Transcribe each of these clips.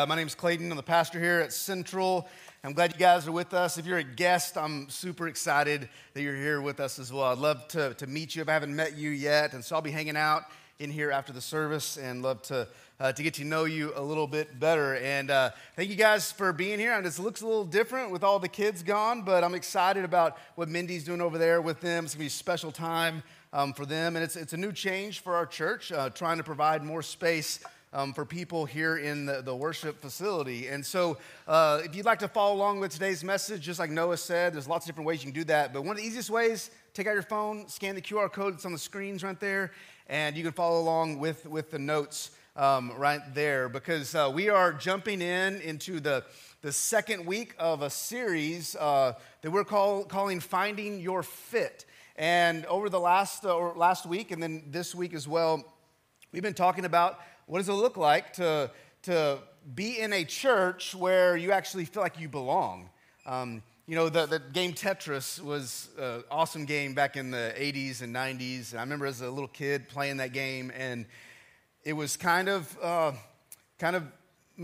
Uh, my name is Clayton. I'm the pastor here at Central. I'm glad you guys are with us. If you're a guest, I'm super excited that you're here with us as well. I'd love to, to meet you if I haven't met you yet. And so I'll be hanging out in here after the service and love to, uh, to get to know you a little bit better. And uh, thank you guys for being here. And this looks a little different with all the kids gone, but I'm excited about what Mindy's doing over there with them. It's going to be a special time um, for them. And it's, it's a new change for our church, uh, trying to provide more space um, for people here in the, the worship facility. And so, uh, if you'd like to follow along with today's message, just like Noah said, there's lots of different ways you can do that. But one of the easiest ways, take out your phone, scan the QR code that's on the screens right there, and you can follow along with, with the notes um, right there because uh, we are jumping in into the, the second week of a series uh, that we're call, calling Finding Your Fit. And over the last, uh, last week and then this week as well, we've been talking about what does it look like to, to be in a church where you actually feel like you belong? Um, you know, the, the game Tetris was an awesome game back in the 80s and 90s. And I remember as a little kid playing that game, and it was kind of, uh, kind of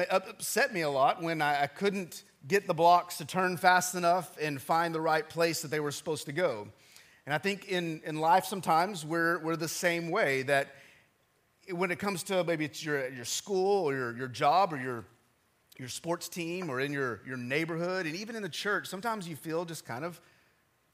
upset me a lot when I, I couldn't get the blocks to turn fast enough and find the right place that they were supposed to go. And I think in, in life sometimes we're, we're the same way that when it comes to maybe it's your, your school or your, your job or your, your sports team or in your, your neighborhood and even in the church, sometimes you feel just kind of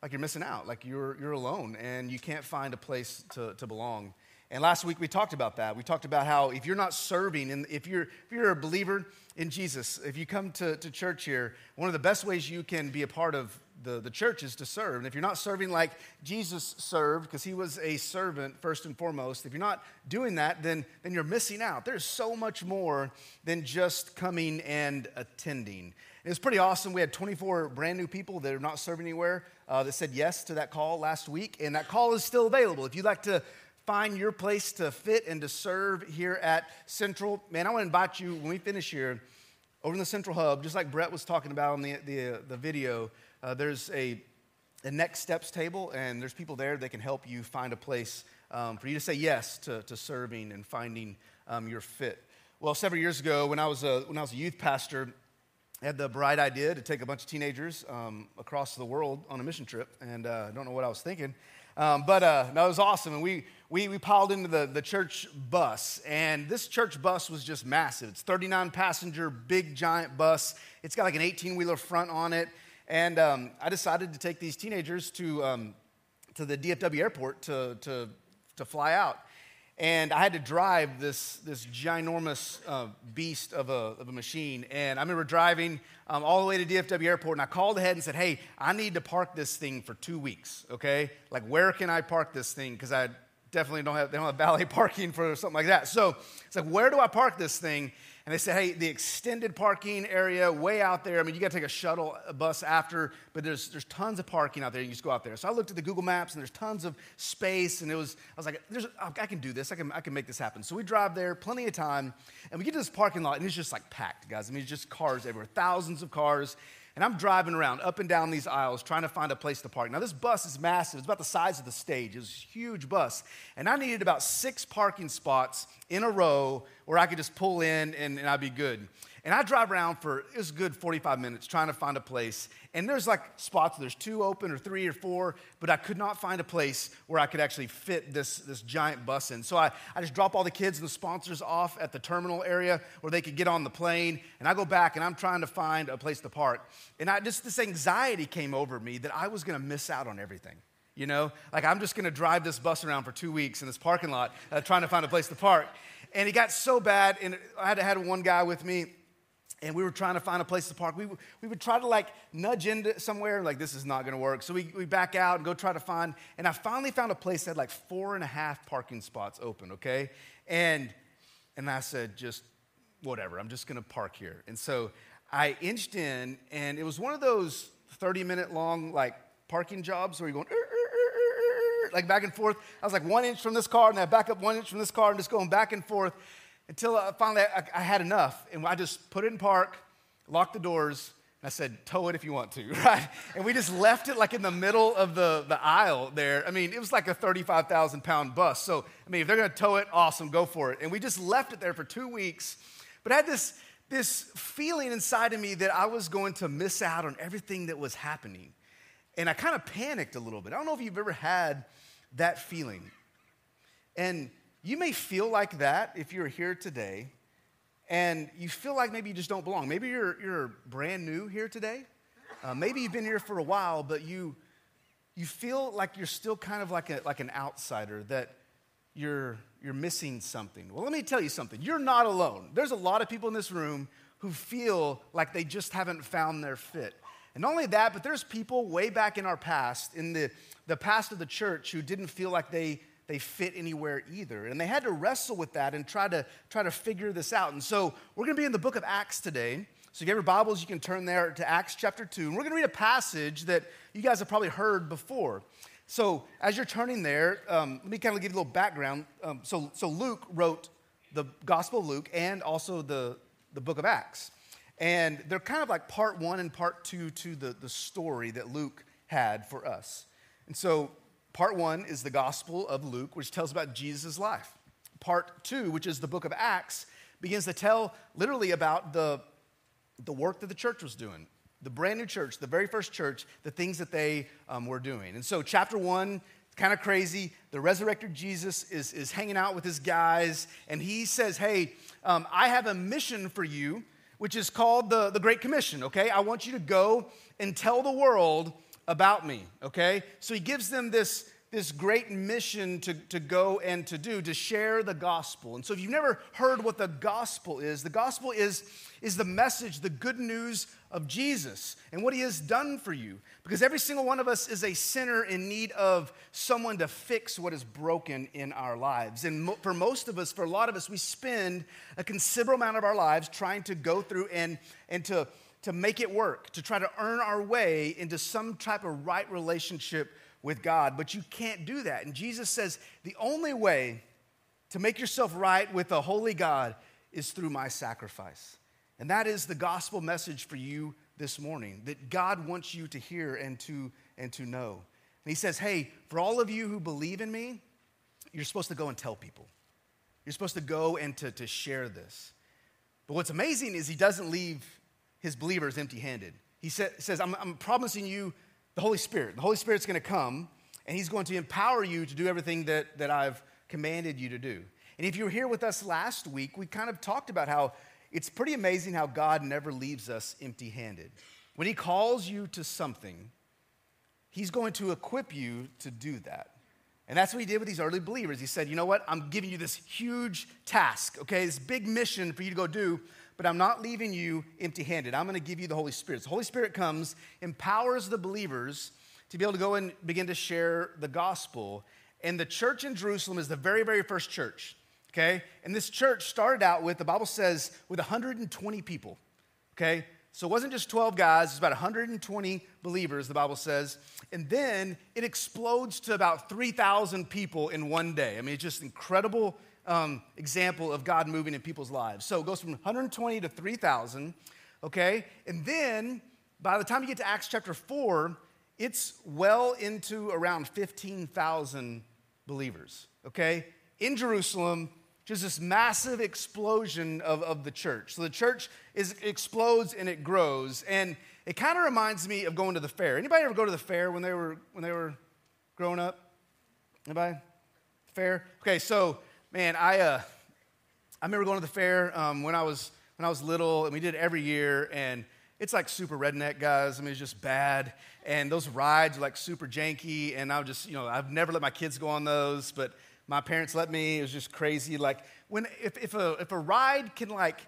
like you're missing out, like you're, you're alone and you can't find a place to, to belong. And last week we talked about that. We talked about how if you're not serving, and if you're, if you're a believer in Jesus, if you come to, to church here, one of the best ways you can be a part of the, the church is to serve. And if you're not serving like Jesus served, because he was a servant first and foremost, if you're not doing that, then, then you're missing out. There's so much more than just coming and attending. It was pretty awesome. We had 24 brand new people that are not serving anywhere uh, that said yes to that call last week, and that call is still available. If you'd like to find your place to fit and to serve here at Central, man, I want to invite you when we finish here over in the Central Hub, just like Brett was talking about on the, the, the video uh, there's a, a next steps table, and there's people there that can help you find a place um, for you to say yes to, to serving and finding um, your fit. Well, several years ago, when I was a, when I was a youth pastor, I had the bright idea to take a bunch of teenagers um, across the world on a mission trip, and uh, I don't know what I was thinking. Um, but uh, that was awesome. And we, we, we piled into the, the church bus. And this church bus was just massive. It's 39 passenger, big, giant bus. It's got like an 18 wheeler front on it. And um, I decided to take these teenagers to, um, to the DFW airport to, to, to fly out. And I had to drive this, this ginormous uh, beast of a, of a machine. And I remember driving um, all the way to DFW airport, and I called ahead and said, Hey, I need to park this thing for two weeks, okay? Like, where can I park this thing? Because I definitely don't have, they don't have valet parking for something like that. So it's like, where do I park this thing? And they said, hey, the extended parking area way out there. I mean, you got to take a shuttle a bus after, but there's, there's tons of parking out there. You just go out there. So I looked at the Google Maps, and there's tons of space. And it was, I was like, there's, I can do this. I can, I can make this happen. So we drive there, plenty of time. And we get to this parking lot, and it's just like packed, guys. I mean, it's just cars everywhere, thousands of cars. And I'm driving around up and down these aisles trying to find a place to park. Now, this bus is massive. It's about the size of the stage. It was a huge bus. And I needed about six parking spots in a row where I could just pull in and, and I'd be good. And I drive around for, it was good 45 minutes trying to find a place. And there's like spots, there's two open or three or four, but I could not find a place where I could actually fit this, this giant bus in. So I, I just drop all the kids and the sponsors off at the terminal area where they could get on the plane. And I go back and I'm trying to find a place to park. And I just, this anxiety came over me that I was gonna miss out on everything. You know, like I'm just gonna drive this bus around for two weeks in this parking lot uh, trying to find a place to park. And it got so bad, and I had have one guy with me and we were trying to find a place to park. We, we would try to like nudge into somewhere, like this is not gonna work. So we, we back out and go try to find, and I finally found a place that had like four and a half parking spots open, okay? And, and I said, just whatever, I'm just gonna park here. And so I inched in, and it was one of those 30 minute long like parking jobs where you're going, er, er, er, like back and forth. I was like one inch from this car, and I back up one inch from this car, and just going back and forth until finally I, I, had enough. And I just put it in park, locked the doors, and I said, tow it if you want to, right? And we just left it like in the middle of the, the aisle there. I mean, it was like a 35,000 pound bus. So, I mean, if they're gonna tow it, awesome, go for it. And we just left it there for two weeks But I had this, this feeling inside of me that I was going to miss out on everything that was happening. And I kind of panicked a little bit. I don't know if you've ever had that feeling. And you may feel like that if you're here today and you feel like maybe you just don't belong. Maybe you're, you're brand new here today. Uh, maybe you've been here for a while, but you, you feel like you're still kind of like, a, like an outsider, that you're, you're missing something. Well, let me tell you something. You're not alone. There's a lot of people in this room who feel like they just haven't found their fit. And not only that, but there's people way back in our past, in the, the past of the church, who didn't feel like they they fit anywhere either. And they had to wrestle with that and try to try to figure this out. And so we're going to be in the book of Acts today. So if you have your Bibles, you can turn there to Acts chapter 2. And we're going to read a passage that you guys have probably heard before. So as you're turning there, um, let me kind of give you a little background. Um, so, so Luke wrote the Gospel of Luke and also the, the book of Acts. And they're kind of like part one and part two to the, the story that Luke had for us. And so Part one is the Gospel of Luke, which tells about Jesus' life. Part two, which is the book of Acts, begins to tell literally about the, the work that the church was doing, the brand new church, the very first church, the things that they um, were doing. And so, chapter one, kind of crazy. The resurrected Jesus is, is hanging out with his guys, and he says, Hey, um, I have a mission for you, which is called the, the Great Commission, okay? I want you to go and tell the world about me, okay? So he gives them this, this great mission to, to go and to do, to share the gospel. And so if you've never heard what the gospel is, the gospel is, is the message, the good news of Jesus and what he has done for you. Because every single one of us is a sinner in need of someone to fix what is broken in our lives. And mo- for most of us, for a lot of us, we spend a considerable amount of our lives trying to go through and, and to to make it work, to try to earn our way into some type of right relationship with God. But you can't do that. And Jesus says the only way to make yourself right with a holy God is through my sacrifice. And that is the gospel message for you this morning that God wants you to hear and to, and to know. And he says, Hey, for all of you who believe in me, you're supposed to go and tell people. You're supposed to go and to, to share this. But what's amazing is he doesn't leave his believers empty handed. He sa- says, I'm, I'm promising you the Holy Spirit. The Holy Spirit's going to come, and he's going to empower you to do everything that, that I've commanded you to do. And if you were here with us last week, we kind of talked about how it's pretty amazing how God never leaves us empty handed. When he calls you to something, he's going to equip you to do that. And that's what he did with these early believers. He said, You know what? I'm giving you this huge task, okay? This big mission for you to go do but I'm not leaving you empty handed. I'm going to give you the Holy Spirit. The Holy Spirit comes, empowers the believers to be able to go and begin to share the gospel. And the church in Jerusalem is the very, very first church, okay? And this church started out with, the Bible says, with 120 people, okay? So it wasn't just 12 guys, it's about 120 believers, the Bible says. And then it explodes to about 3,000 people in one day. I mean, it's just incredible um, example of God moving in people's lives. So it goes from 120 to 3,000, okay? And then by the time you get to Acts chapter 4, it's well into around 15,000 believers, okay? In Jerusalem, just this massive explosion of, of the church. So the church is, explodes and it grows. And it kind of reminds me of going to the fair. Anybody ever go to the fair when they were, when they were growing up? Anybody? Fair? Okay, so man, I, uh, I remember going to the fair um, when, I was, when I was little, and we did it every year, and it's like super redneck, guys. I mean, it's just bad. And those rides are like super janky, and I would just, you know, I've never let my kids go on those, but my parents let me. It was just crazy. Like, when, if, if, a, if a ride can, like,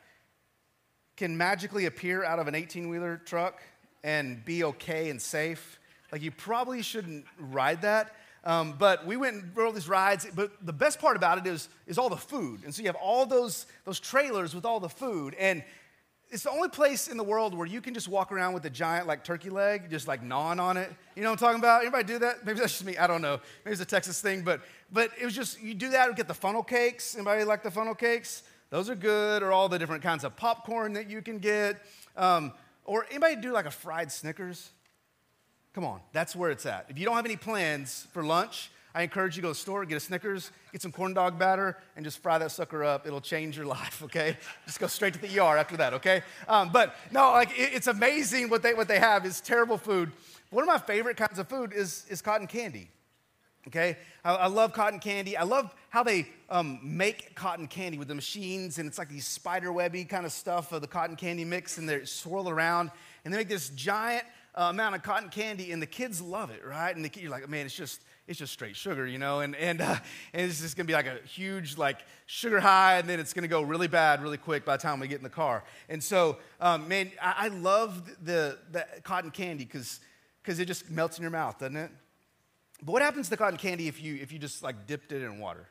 can magically appear out of an 18 wheeler truck and be okay and safe, like, you probably shouldn't ride that. Um, but we went and rode all these rides. But the best part about it is, is all the food. And so you have all those, those trailers with all the food. And it's the only place in the world where you can just walk around with a giant like turkey leg, just like gnawing on it. You know what I'm talking about? Anybody do that? Maybe that's just me. I don't know. Maybe it's a Texas thing, but but it was just you do that and get the funnel cakes. Anybody like the funnel cakes? Those are good, or all the different kinds of popcorn that you can get. Um, or anybody do like a fried Snickers? Come on, that's where it's at. If you don't have any plans for lunch, I encourage you to go to the store, get a Snickers, get some corn dog batter, and just fry that sucker up. It'll change your life, okay? Just go straight to the ER after that, okay? Um, but no, like it, it's amazing what they, what they have. It's terrible food. One of my favorite kinds of food is, is cotton candy. Okay, I, I, love cotton candy. I love how they um, make cotton candy with the machines, and it's like these spider webby kind of stuff of the cotton candy mix, and they swirl around, and they make this giant uh, amount of cotton candy, and the kids love it, right? And the, you're like, man, it's just it's just straight sugar, you know, and and, uh, and it's just gonna be like a huge like sugar high, and then it's gonna go really bad really quick by the time we get in the car. And so, um, man, I, I love the the cotton candy because because it just melts in your mouth, doesn't it? But what happens to the cotton candy if you if you just like dipped it in water?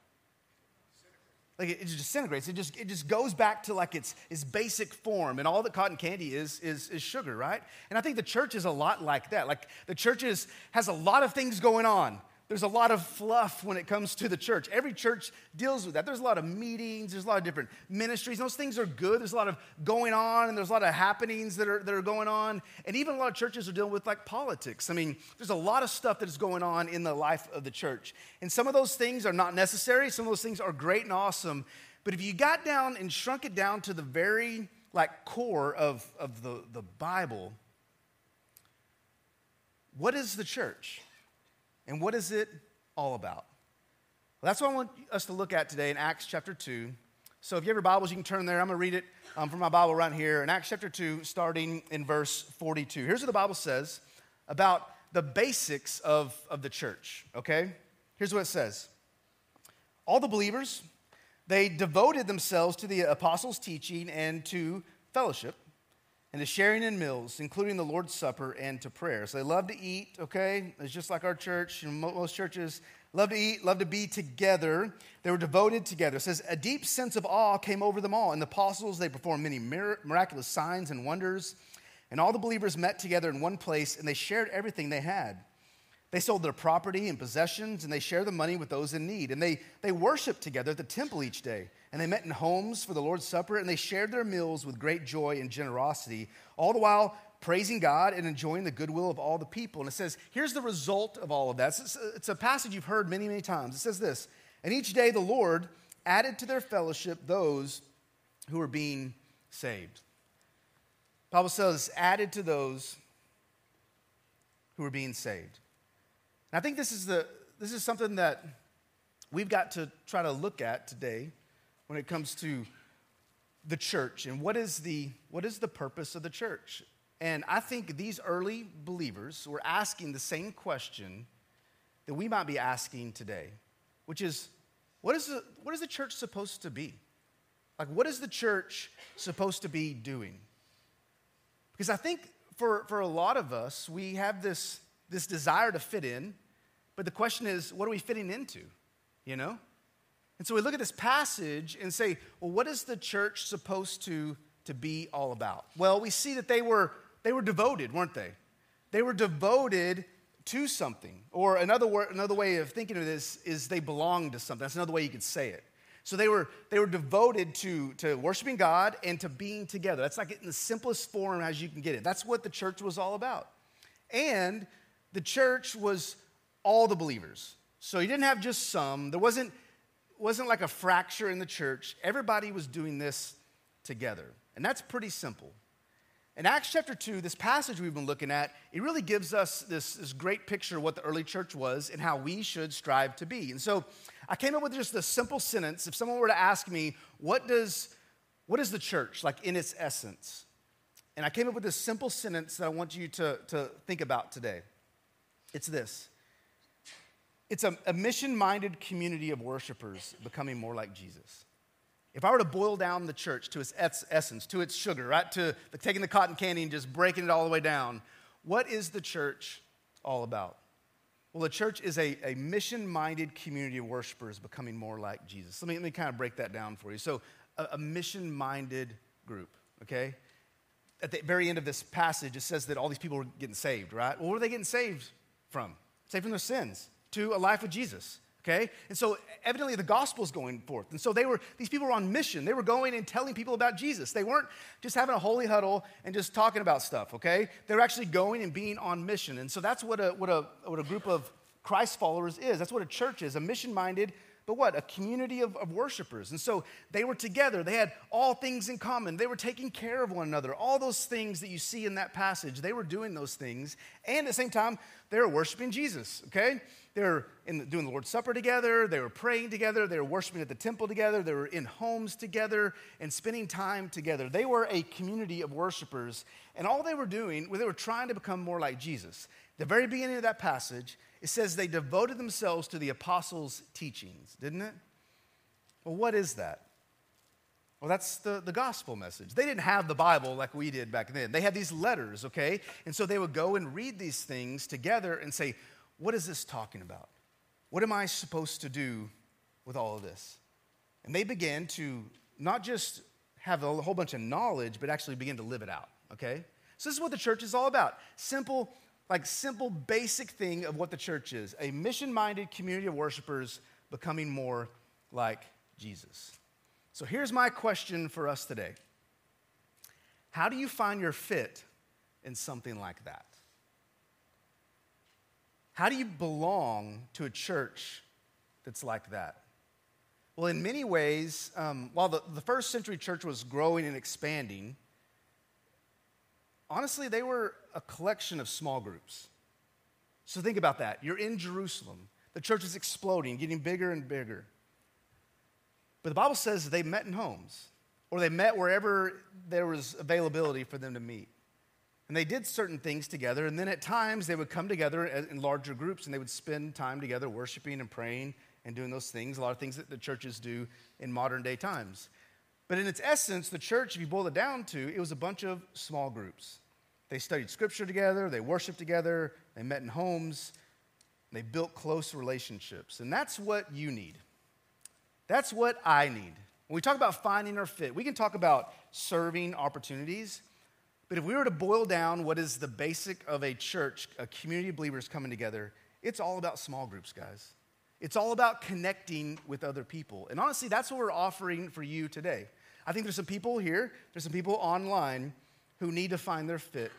Like it, it just disintegrates. It just it just goes back to like its its basic form. And all that cotton candy is is is sugar, right? And I think the church is a lot like that. Like the church is, has a lot of things going on there's a lot of fluff when it comes to the church. Every church deals with that. There's a lot of meetings, there's a lot of different ministries. Those things are good. There's a lot of going on, and there's a lot of happenings that are, that are going on. And even a lot of churches are dealing with like politics. I mean, there's a lot of stuff that is going on in the life of the church. And some of those things are not necessary, some of those things are great and awesome. But if you got down and shrunk it down to the very like core of, of the, the Bible, what is the church? And what is it all about? Well, that's what I want us to look at today in Acts chapter 2. So if you have your Bibles, you can turn there. I'm going to read it um, from my Bible right here in Acts chapter 2, starting in verse 42. Here's what the Bible says about the basics of, of the church, okay? Here's what it says All the believers, they devoted themselves to the apostles' teaching and to fellowship and to sharing in meals, including the Lord's Supper and to prayer. So they love to eat, okay? It's just like our church. And most churches love to eat, love to be together. They were devoted together. It says, a deep sense of awe came over them all. And the apostles, they performed many miraculous signs and wonders. And all the believers met together in one place and they shared everything they had. They sold their property and possessions and they shared the money with those in need. And they, they worshiped together at the temple each day and they met in homes for the Lord's Supper, and they shared their meals with great joy and generosity, all the while praising God and enjoying the goodwill of all the people. And it says, here's the result of all of that. It's, it's a passage you've heard many, many times. It says this And each day the Lord added to their fellowship those who were being saved. The Bible says, added to those who were being saved. And I think this is, the, this is something that we've got to try to look at today when it comes to the church and what is the, what is the purpose of the church. And I think these early believers were asking the same question that we might be asking today, which is what is the, what is the church supposed to be? Like, what is the church supposed to be doing? Because I think for, for a lot of us, we have this, this desire to fit in, but the question is, what are we fitting into? You know? And so we look at this passage and say, well, what is the church supposed to, to be all about? Well, we see that they were, they were devoted, weren't they? They were devoted to something. Or another, word, another way of thinking of this is they belonged to something. That's another way you could say it. So they were, they were devoted to, to worshiping God and to being together. That's like in the simplest form as you can get it. That's what the church was all about. And the church was all the believers. So you didn't have just some. There wasn't wasn't like a fracture in the church. Everybody was doing this together. And that's pretty simple. In Acts chapter 2, this passage we've been looking at, it really gives us this, this great picture of what the early church was and how we should strive to be. And so I came up with just a simple sentence. If someone were to ask me, what does, what is the church, like in its essence? And I came up with this simple sentence that I want you to, to think about today. It's this it's a, a mission minded community of worshipers becoming more like Jesus. If I were to boil down the church to its essence, to its sugar, right, to taking the cotton candy and just breaking it all the way down, what is the church all about? Well, the church is a, a mission minded community of worshipers becoming more like Jesus. Let me, let me kind of break that down for you. So, a, a mission minded group, okay? At the very end of this passage, it says that all these people were getting saved, right? Well, what are they getting saved from? Saved from their sins to a life with Jesus. Okay? And so evidently the gospel is going forth. And so they were, these people were on mission. They were going and telling people about Jesus. They weren't just having a holy huddle and just talking about stuff, okay? They were actually going and being on mission. And so that's what a, what a, what a group of Christ followers is. That's what a church is a mission minded, but what? A community of, of worshipers. And so they were together. They had all things in common. They were taking care of one another. All those things that you see in that passage, they were doing those things. And at the same time, they were worshiping Jesus, okay? They were in, doing the Lord's Supper together. They were praying together. They were worshiping at the temple together. They were in homes together and spending time together. They were a community of worshipers. And all they were doing was they were trying to become more like Jesus. The very beginning of that passage, it says they devoted themselves to the apostles' teachings, didn't it? Well, what is that? Well, that's the, the gospel message. They didn't have the Bible like we did back then. They had these letters, okay? And so they would go and read these things together and say, what is this talking about? What am I supposed to do with all of this? And they began to not just have a whole bunch of knowledge, but actually begin to live it out, okay? So this is what the church is all about. Simple, like simple, basic thing of what the church is. A mission-minded community of worshipers becoming more like Jesus. So here's my question for us today. How do you find your fit in something like that? How do you belong to a church that's like that? Well, in many ways, um, while the, the first century church was growing and expanding, honestly, they were a collection of small groups. So think about that. You're in Jerusalem, the church is exploding, getting bigger and bigger. But the Bible says they met in homes, or they met wherever there was availability for them to meet. And they did certain things together, and then at times they would come together in larger groups and they would spend time together worshiping and praying and doing those things, a lot of things that the churches do in modern day times. But in its essence, the church, if you boil it down to, it was a bunch of small groups. They studied scripture together, they worshiped together, they met in homes, they built close relationships. And that's what you need. That's what I need. When we talk about finding our fit, we can talk about serving opportunities. But if we were to boil down what is the basic of a church, a community of believers coming together, it's all about small groups, guys. It's all about connecting with other people. And honestly, that's what we're offering for you today. I think there's some people here, there's some people online who need to find their fit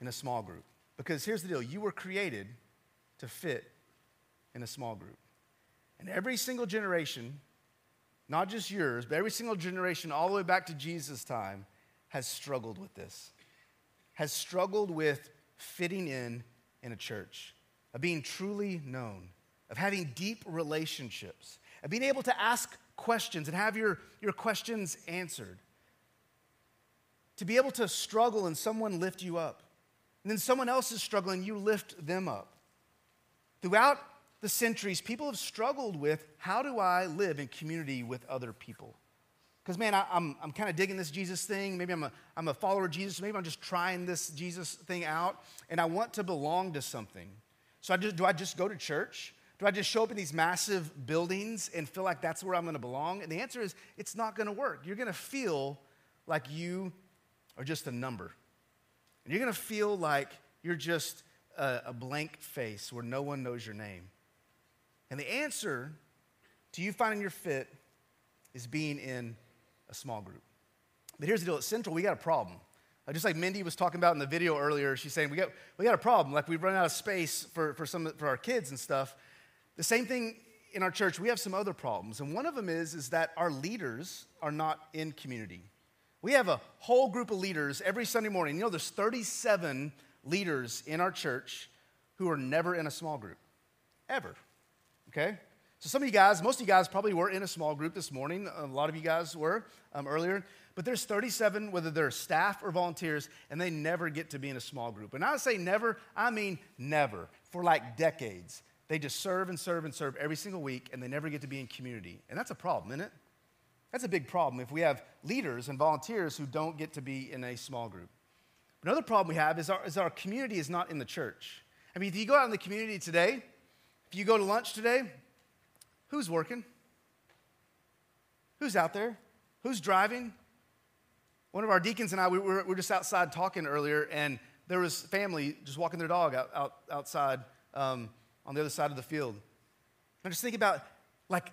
in a small group. Because here's the deal you were created to fit in a small group. And every single generation, not just yours, but every single generation all the way back to Jesus' time, has struggled with this has struggled with fitting in in a church, of being truly known, of having deep relationships, of being able to ask questions and have your, your questions answered. To be able to struggle and someone lift you up. And then someone else is struggling, you lift them up. Throughout the centuries, people have struggled with how do I live in community with other people? Because, man, I, am I'm, I'm kind of digging this Jesus thing. Maybe I'm a, I'm a follower of Jesus. Maybe I'm just trying this Jesus thing out, and I want to belong to something. So, I just, do I just go to church? Do I just show up in these massive buildings and feel like that's where I'm going to belong? And the answer is it's not going to work. You're going to feel like you are just a number. And you're going to feel like you're just a, a blank face where no one knows your name. And the answer to you finding your fit is being in a small group. But here's the deal at Central, we got a problem. Uh, just like Mindy was talking about in the video earlier, she's saying we got, we got a problem. Like we've run out of space for, for, some, for our kids and stuff. The same thing in our church, we have some other problems. And one of them is, is that our leaders are not in community. We have a whole group of leaders every Sunday morning. You know, there's 37 leaders in our church who are never in a small group, ever. Okay? So, some of you guys, most of you guys probably were in a small group this morning. A lot of you guys were um, earlier. But there's 37, whether they're staff or volunteers, and they never get to be in a small group. And I say never, I mean never, for like decades. They just serve and serve and serve every single week, and they never get to be in community. And that's a problem, isn't it? That's a big problem if we have leaders and volunteers who don't get to be in a small group. Another problem we have is our, is our community is not in the church. I mean, if you go out in the community today, if you go to lunch today, Who's working? Who's out there? Who's driving? One of our deacons and I, we were, we were just outside talking earlier, and there was family just walking their dog out, out outside um, on the other side of the field. And just think about like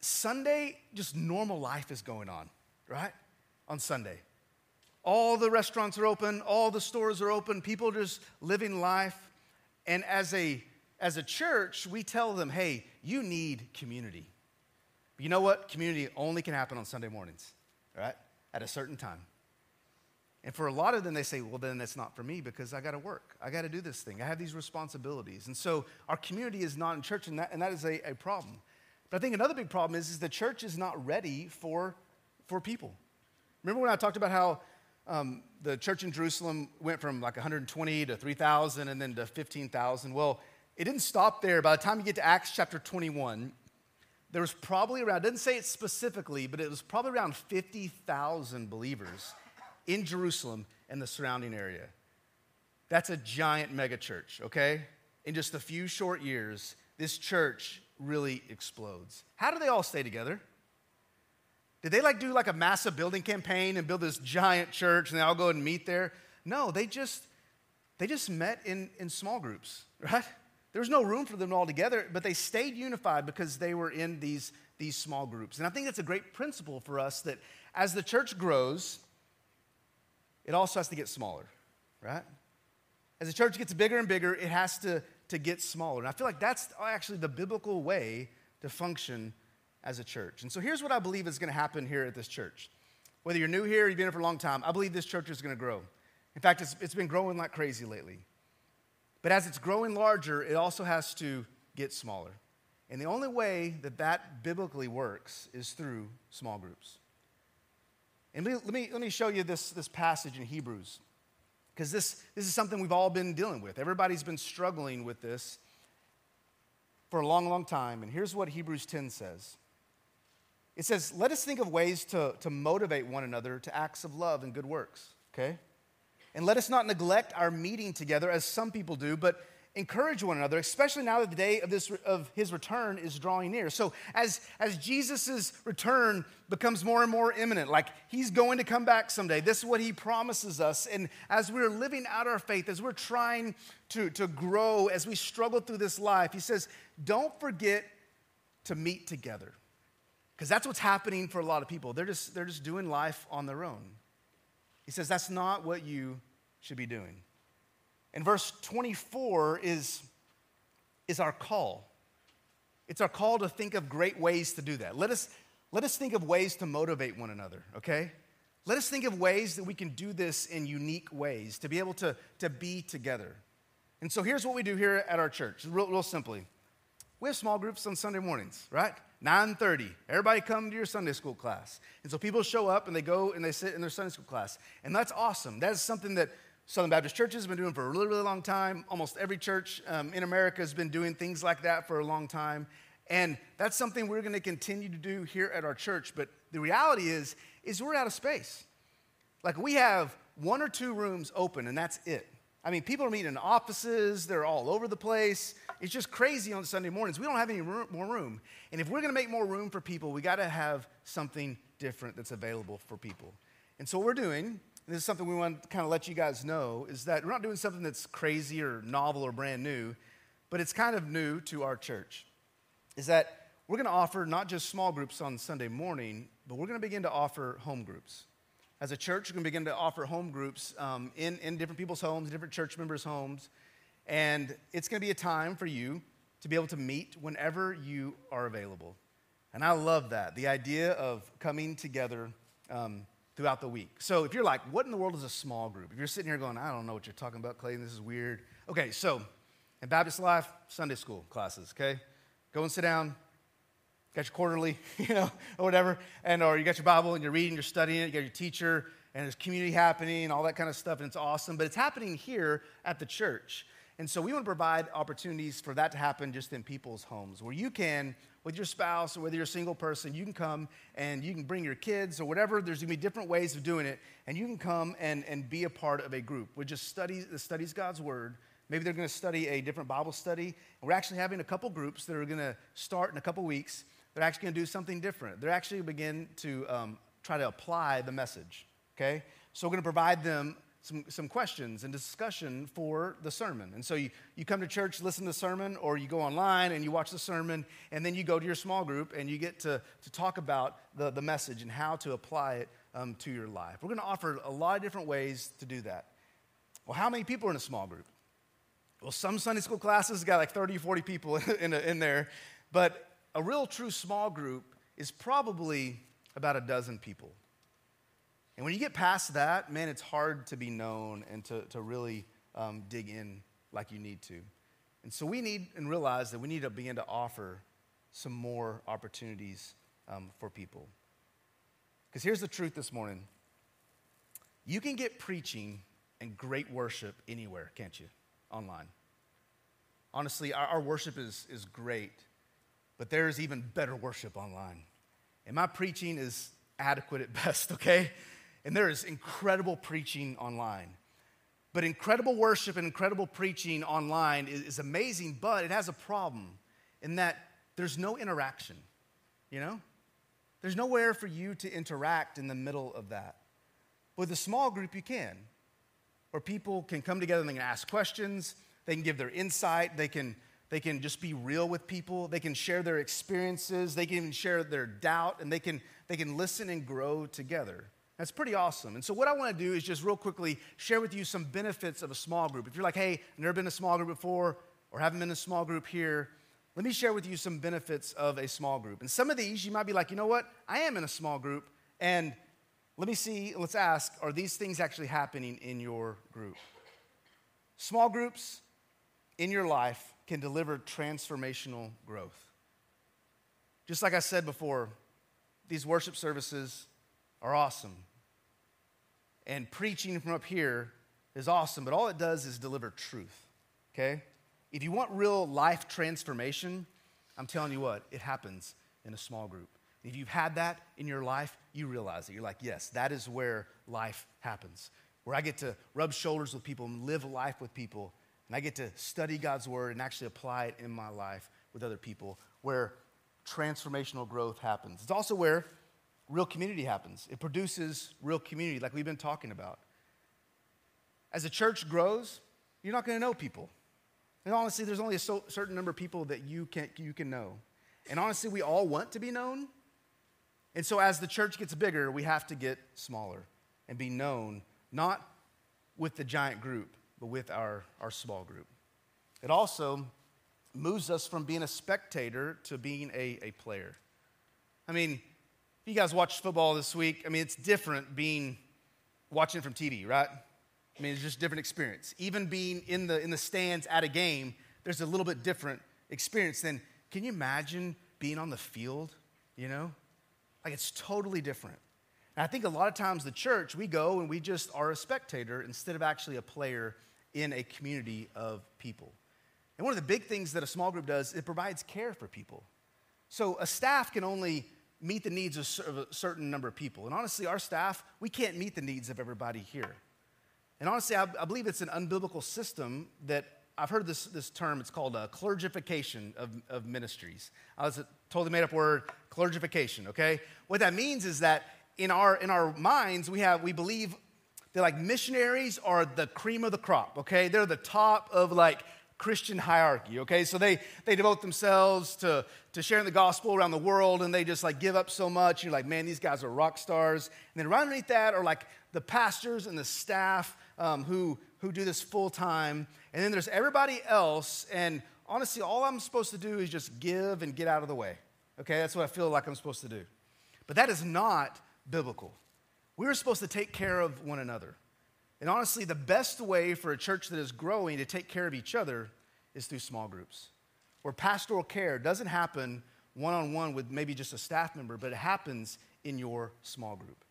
Sunday, just normal life is going on, right? On Sunday. All the restaurants are open, all the stores are open, people are just living life. And as a as a church, we tell them, hey, you need community. You know what? Community only can happen on Sunday mornings, right? At a certain time. And for a lot of them, they say, well, then that's not for me because I got to work. I got to do this thing. I have these responsibilities. And so our community is not in church, and that, and that is a, a problem. But I think another big problem is, is the church is not ready for, for people. Remember when I talked about how um, the church in Jerusalem went from like 120 to 3,000 and then to 15,000? Well, it didn't stop there. By the time you get to Acts chapter 21, there was probably around, didn't say it specifically, but it was probably around 50,000 believers in Jerusalem and the surrounding area. That's a giant megachurch, okay? In just a few short years, this church really explodes. How do they all stay together? Did they like do like a massive building campaign and build this giant church and they all go and meet there? No, they just they just met in, in small groups, right? There was no room for them all together, but they stayed unified because they were in these, these small groups. And I think that's a great principle for us that as the church grows, it also has to get smaller, right? As the church gets bigger and bigger, it has to, to get smaller. And I feel like that's actually the biblical way to function as a church. And so here's what I believe is going to happen here at this church. Whether you're new here or you've been here for a long time, I believe this church is going to grow. In fact, it's, it's been growing like crazy lately. But as it's growing larger, it also has to get smaller. And the only way that that biblically works is through small groups. And let me, let me show you this, this passage in Hebrews, because this, this is something we've all been dealing with. Everybody's been struggling with this for a long, long time. And here's what Hebrews 10 says it says, Let us think of ways to, to motivate one another to acts of love and good works, okay? And let us not neglect our meeting together as some people do, but encourage one another, especially now that the day of, this, of his return is drawing near. So, as, as Jesus' return becomes more and more imminent, like he's going to come back someday, this is what he promises us. And as we're living out our faith, as we're trying to, to grow, as we struggle through this life, he says, don't forget to meet together. Because that's what's happening for a lot of people. They're just, they're just doing life on their own. He says, that's not what you should be doing. And verse 24 is, is our call. It's our call to think of great ways to do that. Let us, let us think of ways to motivate one another, okay? Let us think of ways that we can do this in unique ways, to be able to, to be together. And so here's what we do here at our church, real, real simply. We have small groups on Sunday mornings, right? 9:30. Everybody come to your Sunday school class. And so people show up and they go and they sit in their Sunday school class. And that's awesome. That is something that Southern Baptist Church has been doing for a really, really long time. Almost every church um, in America has been doing things like that for a long time. And that's something we're going to continue to do here at our church. But the reality is, is we're out of space. Like we have one or two rooms open, and that's it. I mean, people are meeting in offices, they're all over the place. It's just crazy on Sunday mornings. We don't have any room, more room. And if we're going to make more room for people, we got to have something different that's available for people. And so, what we're doing and this is something we want to kind of let you guys know, is that we're not doing something that's crazy or novel or brand new, but it's kind of new to our church. Is that we're going to offer not just small groups on Sunday morning, but we're going to begin to offer home groups. As a church, we're going to begin to offer home groups um, in, in different people's homes, different church members' homes. And it's going to be a time for you to be able to meet whenever you are available. And I love that the idea of coming together um, throughout the week. So if you're like, what in the world is a small group? If you're sitting here going, I don't know what you're talking about, Clayton, this is weird. Okay, so in Baptist Life, Sunday school classes, okay? Go and sit down, got your quarterly, you know, or whatever, and or you got your Bible and you're reading, you're studying it, you got your teacher, and there's community happening, and all that kind of stuff, and it's awesome. But it's happening here at the church. And so we want to provide opportunities for that to happen just in people's homes where you can with your spouse or whether you're a single person, you can come and you can bring your kids or whatever. There's going to be different ways of doing it, and you can come and, and be a part of a group which just studies, studies God's Word. Maybe they're going to study a different Bible study. We're actually having a couple groups that are going to start in a couple weeks. They're actually going to do something different. They're actually going to begin to um, try to apply the message, okay? So we're going to provide them some, some questions and discussion for the sermon. And so you, you come to church, listen to the sermon, or you go online and you watch the sermon, and then you go to your small group and you get to, to talk about the, the message and how to apply it um, to your life. We're going to offer a lot of different ways to do that. Well, how many people are in a small group? Well, some Sunday school classes got like 30, 40 people in, a, in there, but a real true small group is probably about a dozen people. And when you get past that, man, it's hard to be known and to, to really um, dig in like you need to. And so we need and realize that we need to begin to offer some more opportunities um, for people. Because here's the truth this morning you can get preaching and great worship anywhere, can't you? Online. Honestly, our, our worship is, is great, but there is even better worship online. And my preaching is adequate at best, okay? And there is incredible preaching online. But incredible worship and incredible preaching online is, is amazing, but it has a problem in that there's no interaction, you know? There's nowhere for you to interact in the middle of that. But With a small group, you can, where people can come together and they can ask questions, they can give their insight, they can, they can just be real with people, they can share their experiences, they can even share their doubt, and they can, they can listen and grow together. That's pretty awesome. And so, what I want to do is just real quickly share with you some benefits of a small group. If you're like, hey, I've never been in a small group before, or haven't been in a small group here, let me share with you some benefits of a small group. And some of these, you might be like, you know what? I am in a small group, and let me see, let's ask, are these things actually happening in your group? Small groups in your life can deliver transformational growth. Just like I said before, these worship services are awesome. And preaching from up here is awesome, but all it does is deliver truth, okay? If you want real life transformation, I'm telling you what, it happens in a small group. If you've had that in your life, you realize it. You're like, yes, that is where life happens. Where I get to rub shoulders with people and live life with people, and I get to study God's word and actually apply it in my life with other people, where transformational growth happens. It's also where real community happens. It produces real community, like we've been talking about. As a church grows, you're not going to know people. And honestly, there's only a so, certain number of people that you can, you can know. And honestly, we all want to be known. And so as the church gets bigger, we have to get smaller and be known, not with the giant group, but with our, our small group. It also moves us from being a spectator to being a, a player. I mean, if you guys watched football this week, I mean, it's different being watching from TV, right? I mean, it's just a different experience. Even being in the, in the stands at a game, there's a little bit different experience than, can you imagine being on the field, you know? Like, it's totally different. And I think a lot of times the church, we go and we just are a spectator instead of actually a player in a community of people. And one of the big things that a small group does, it provides care for people. So a staff can only meet the needs of a certain number of people. And honestly, our staff, we can't meet the needs of everybody here. And honestly, I, I believe it's an unbiblical system that I've heard this, this term, it's called a clergification of, of ministries. I was a totally made up word, clergification, okay? What that means is that in our, in our minds, we have, we believe that like missionaries are the cream of the crop, okay? They're the top of like Christian hierarchy, okay? So they, they devote themselves to, to sharing the gospel around the world and they just like give up so much. You're like, man, these guys are rock stars. And then right underneath that are like the pastors and the staff um, who, who do this full time. And then there's everybody else. And honestly, all I'm supposed to do is just give and get out of the way, okay? That's what I feel like I'm supposed to do. But that is not biblical. We're supposed to take care of one another. And honestly, the best way for a church that is growing to take care of each other is through small groups, where pastoral care doesn't happen one on one with maybe just a staff member, but it happens in your small group.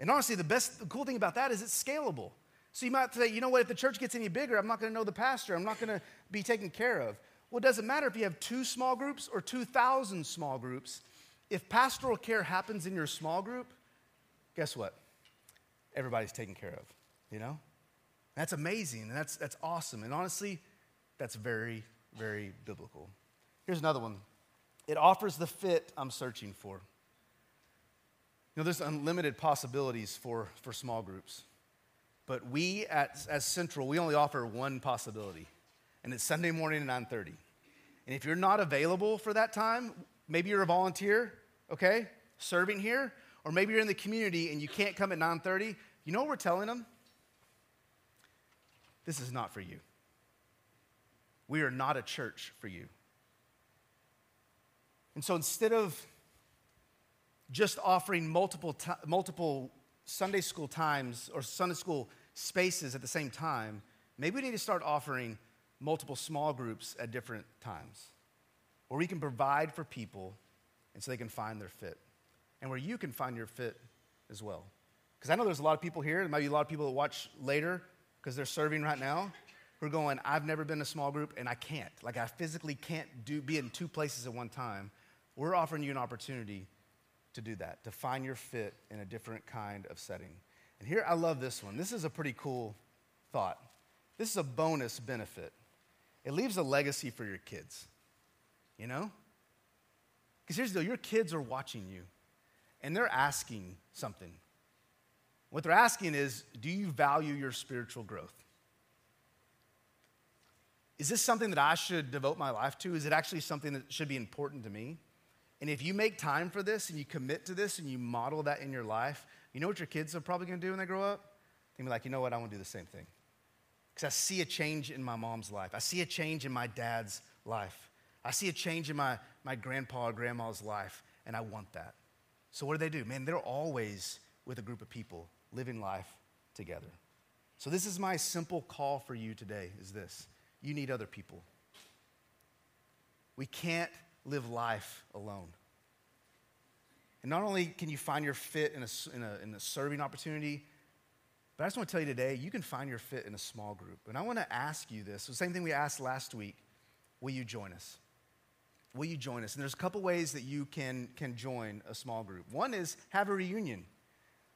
And honestly, the best, the cool thing about that is it's scalable. So you might say, you know what, if the church gets any bigger, I'm not going to know the pastor. I'm not going to be taken care of. Well, it doesn't matter if you have two small groups or 2,000 small groups. If pastoral care happens in your small group, guess what? Everybody's taken care of you know? That's amazing and that's, that's awesome. And honestly, that's very, very biblical. Here's another one it offers the fit I'm searching for. You know, there's unlimited possibilities for, for small groups. But we at, as Central, we only offer one possibility, and it's Sunday morning at 9:30. And if you're not available for that time, maybe you're a volunteer, okay, serving here, or maybe you're in the community and you can't come at 9:30. You know what we're telling them? This is not for you. we are not a church for you. And so instead of just offering multiple, t- multiple Sunday school times or Sunday school spaces at the same time, maybe we need to start offering multiple small groups at different times where we can provide for people and so they can find their fit and where you can find your fit as well. Because I know there's a lot of people here, there might be a lot of people that watch later because they're serving right now who are going, I've never been in a small group and I can't. Like I physically can't do, be in two places at one time. We're offering you an opportunity to do that, to find your fit in a different kind of setting. And here, I love this one. This is a pretty cool thought. This is a bonus benefit. It leaves a legacy for your kids, you know? Because here's the deal your kids are watching you and they're asking something. What they're asking is Do you value your spiritual growth? Is this something that I should devote my life to? Is it actually something that should be important to me? And if you make time for this and you commit to this and you model that in your life, you know what your kids are probably gonna do when they grow up? They're gonna be like, you know what, I wanna do the same thing. Because I see a change in my mom's life. I see a change in my dad's life. I see a change in my, my grandpa or grandma's life, and I want that. So what do they do? Man, they're always with a group of people living life together. So this is my simple call for you today is this. You need other people. We can't live life alone. And not only can you find your fit in a, in a, in a serving opportunity, but I just want to tell you today, you can find your fit in a small group. And I want to ask you this the same thing we asked last week will you join us? Will you join us? And there's a couple ways that you can, can join a small group. One is have a reunion.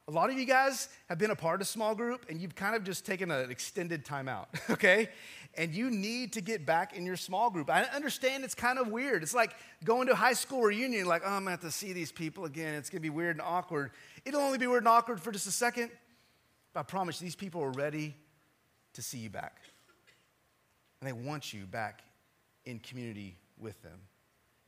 A lot of you guys have been a part of a small group and you've kind of just taken an extended time out, okay? And you need to get back in your small group. I understand it's kind of weird. It's like going to a high school reunion, like, oh, I'm gonna have to see these people again. It's gonna be weird and awkward. It'll only be weird and awkward for just a second. But I promise these people are ready to see you back. And they want you back in community with them.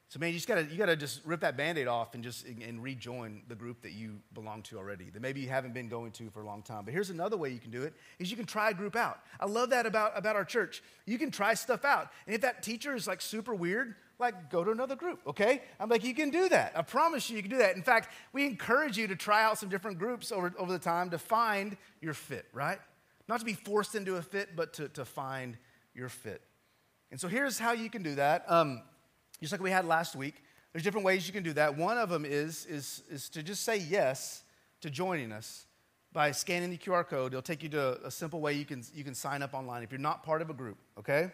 So man, you just gotta you gotta just rip that band-aid off and just and rejoin the group that you belong to already, that maybe you haven't been going to for a long time. But here's another way you can do it is you can try a group out. I love that about, about our church. You can try stuff out. And if that teacher is like super weird, like go to another group, okay? I'm like, you can do that. I promise you, you can do that. In fact, we encourage you to try out some different groups over, over the time to find your fit, right? Not to be forced into a fit, but to, to find your fit. And so here's how you can do that. Um, just like we had last week. There's different ways you can do that. One of them is, is, is to just say yes to joining us by scanning the QR code. It'll take you to a simple way you can, you can sign up online if you're not part of a group, okay?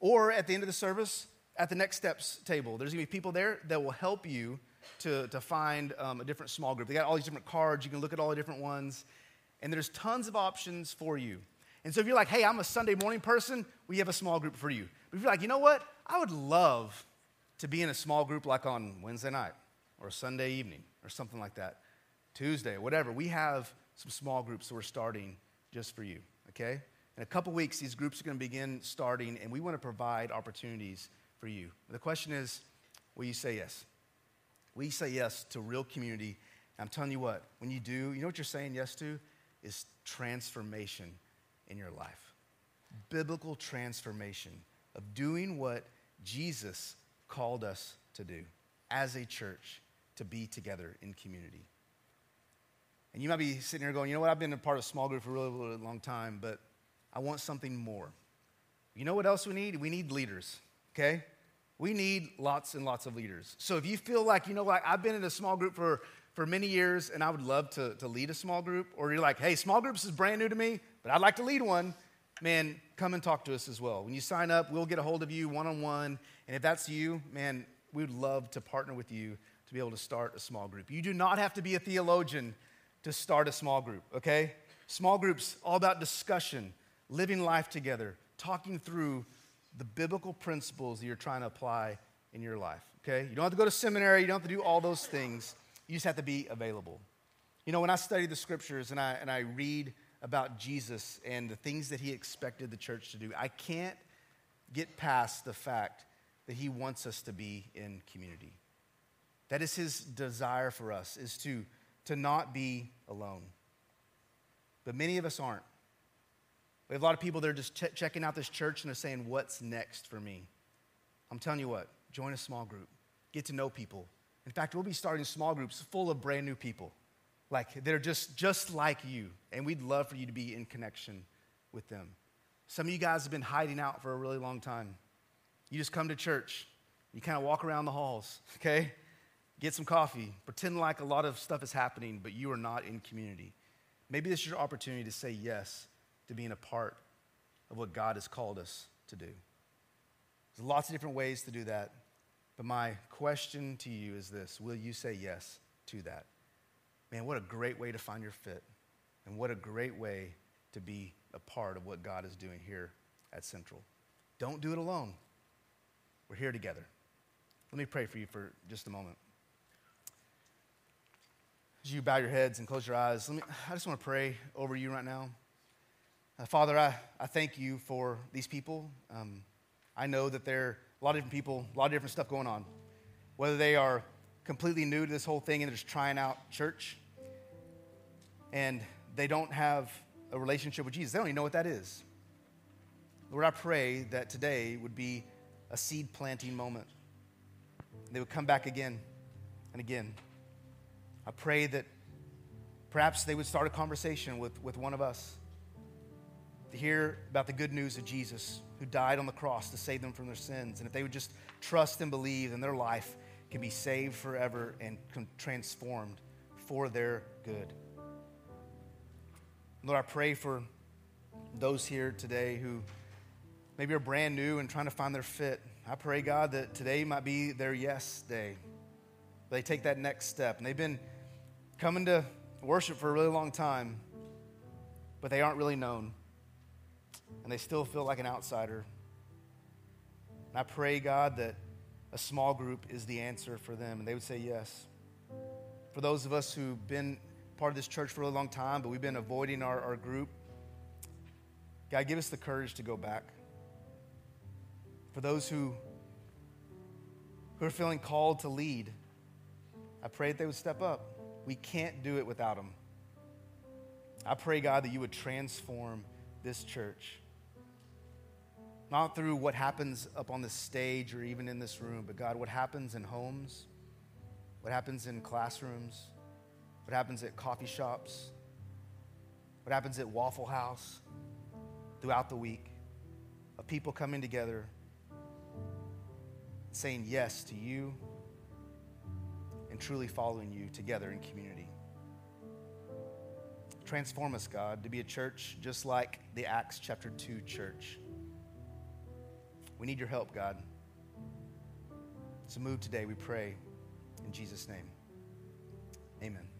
Or at the end of the service, at the next steps table, there's gonna be people there that will help you to, to find um, a different small group. They got all these different cards. You can look at all the different ones. And there's tons of options for you. And so if you're like, hey, I'm a Sunday morning person, we have a small group for you. But if you're like, you know what? I would love to be in a small group like on Wednesday night or Sunday evening or something like that, Tuesday, whatever. We have some small groups that we're starting just for you, okay? In a couple weeks, these groups are going to begin starting, and we want to provide opportunities for you. The question is will you say yes? Will you say yes to real community? I'm telling you what, when you do, you know what you're saying yes to? Is transformation in your life. Biblical transformation of doing what Jesus called us to do as a church to be together in community. And you might be sitting here going, you know what, I've been a part of a small group for a really, really long time, but I want something more. You know what else we need? We need leaders, okay? We need lots and lots of leaders. So if you feel like, you know, like I've been in a small group for, for many years and I would love to, to lead a small group, or you're like, hey, small groups is brand new to me, but I'd like to lead one, man, come and talk to us as well. When you sign up, we'll get a hold of you one on one. And if that's you, man, we would love to partner with you to be able to start a small group. You do not have to be a theologian to start a small group, okay? Small groups, all about discussion, living life together, talking through the biblical principles that you're trying to apply in your life, okay? You don't have to go to seminary, you don't have to do all those things. You just have to be available. You know, when I study the scriptures and I, and I read about Jesus and the things that he expected the church to do, I can't get past the fact that he wants us to be in community. That is his desire for us, is to, to not be alone. But many of us aren't. We have a lot of people that are just ch- checking out this church and they're saying, What's next for me? I'm telling you what, join a small group, get to know people. In fact, we'll be starting small groups full of brand new people. Like they're just, just like you. And we'd love for you to be in connection with them. Some of you guys have been hiding out for a really long time. You just come to church, you kind of walk around the halls, okay? Get some coffee, pretend like a lot of stuff is happening, but you are not in community. Maybe this is your opportunity to say yes to being a part of what God has called us to do. There's lots of different ways to do that, but my question to you is this Will you say yes to that? Man, what a great way to find your fit, and what a great way to be a part of what God is doing here at Central. Don't do it alone. We're here together. Let me pray for you for just a moment. As you bow your heads and close your eyes, let me, I just want to pray over you right now. Uh, Father, I, I thank you for these people. Um, I know that there are a lot of different people, a lot of different stuff going on. Whether they are completely new to this whole thing and they're just trying out church and they don't have a relationship with Jesus, they don't even know what that is. Lord, I pray that today would be a seed planting moment. They would come back again and again. I pray that perhaps they would start a conversation with, with one of us to hear about the good news of Jesus who died on the cross to save them from their sins. And if they would just trust and believe, then their life can be saved forever and transformed for their good. Lord, I pray for those here today who maybe are brand new and trying to find their fit. I pray, God, that today might be their yes day. They take that next step. And they've been coming to worship for a really long time, but they aren't really known and they still feel like an outsider. And I pray, God, that a small group is the answer for them, and they would say yes. For those of us who've been part of this church for a long time, but we've been avoiding our, our group, God, give us the courage to go back. For those who, who are feeling called to lead, I pray that they would step up. We can't do it without them. I pray, God, that you would transform this church. Not through what happens up on the stage or even in this room, but God, what happens in homes, what happens in classrooms, what happens at coffee shops, what happens at Waffle House throughout the week of people coming together saying yes to you and truly following you together in community. Transform us, God, to be a church just like the Acts chapter 2 church. We need your help, God. So move today, we pray. In Jesus' name. Amen.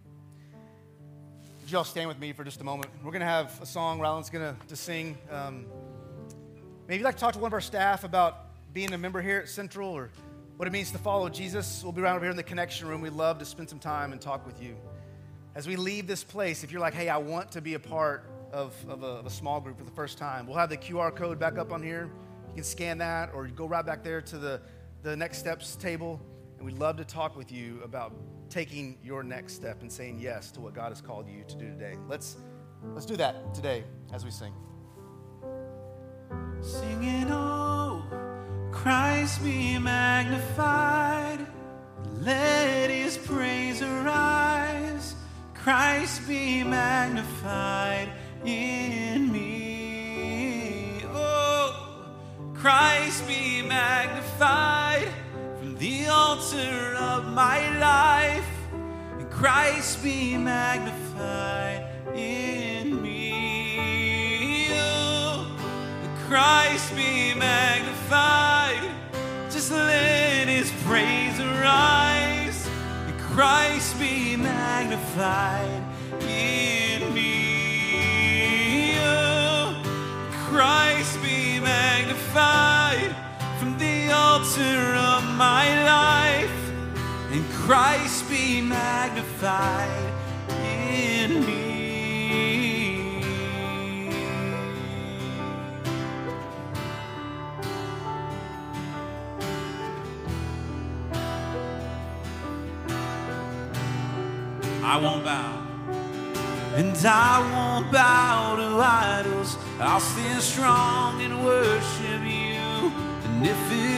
Would you all stand with me for just a moment? We're going to have a song Ryland's going to sing. Um, maybe you'd like to talk to one of our staff about being a member here at Central or what it means to follow Jesus. We'll be around over here in the connection room. We'd love to spend some time and talk with you. As we leave this place, if you're like, hey, I want to be a part of, of, a, of a small group for the first time, we'll have the QR code back up on here. You can scan that or go right back there to the, the next steps table. And we'd love to talk with you about taking your next step and saying yes to what God has called you to do today. Let's, let's do that today as we sing. Singing, oh, Christ be magnified. Let his praise arise. Christ be magnified in me. Oh, Christ be magnified the altar of my life. Christ be magnified in me. Oh, Christ be magnified. Just let his praise arise. Christ be magnified in me. Oh, Christ be magnified altar of my life. And Christ be magnified in me. I won't bow. And I won't bow to idols. I'll stand strong and worship you. And if it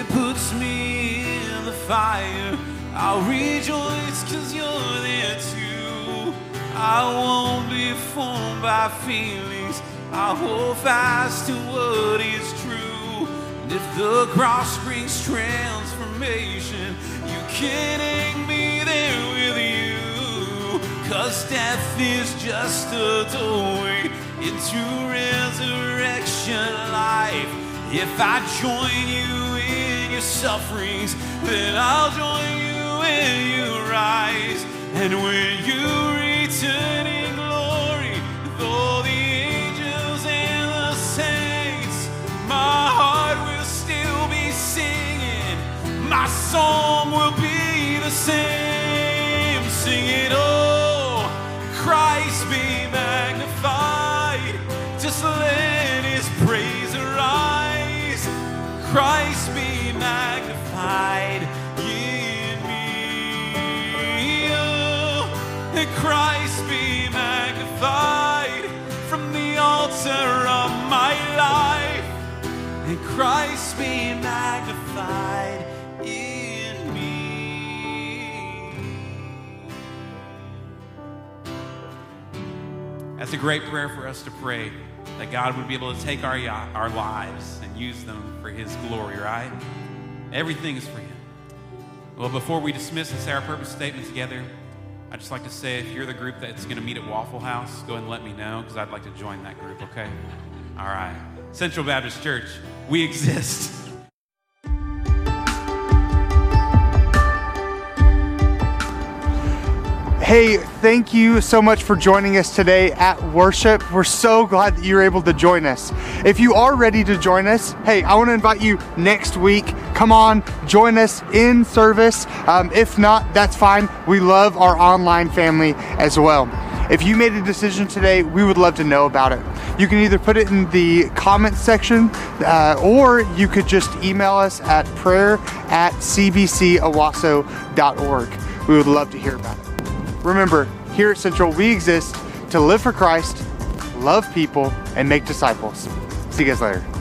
me in the fire, I'll rejoice cause you're there too. I won't be formed by feelings. I'll hold fast to what is true. And if the cross brings transformation, you hang me there with you. Cause death is just a doorway into resurrection life. If I join you your sufferings, then I'll join you when you rise. And when you return in glory, all the angels and the saints, my heart will still be singing. My song will be the same. Sing it oh, Christ be magnified from the altar of my life. And Christ be magnified in me. That's a great prayer for us to pray that God would be able to take our, our lives and use them for His glory, right? Everything is for Him. Well, before we dismiss and say our purpose statement together, I'd just like to say if you're the group that's going to meet at Waffle House, go ahead and let me know because I'd like to join that group, okay? All right. Central Baptist Church, we exist. Hey, thank you so much for joining us today at worship. We're so glad that you're able to join us. If you are ready to join us, hey, I want to invite you next week. Come on, join us in service. Um, if not, that's fine. We love our online family as well. If you made a decision today, we would love to know about it. You can either put it in the comments section uh, or you could just email us at prayer at cbcawaso.org. We would love to hear about it. Remember, here at Central, we exist to live for Christ, love people, and make disciples. See you guys later.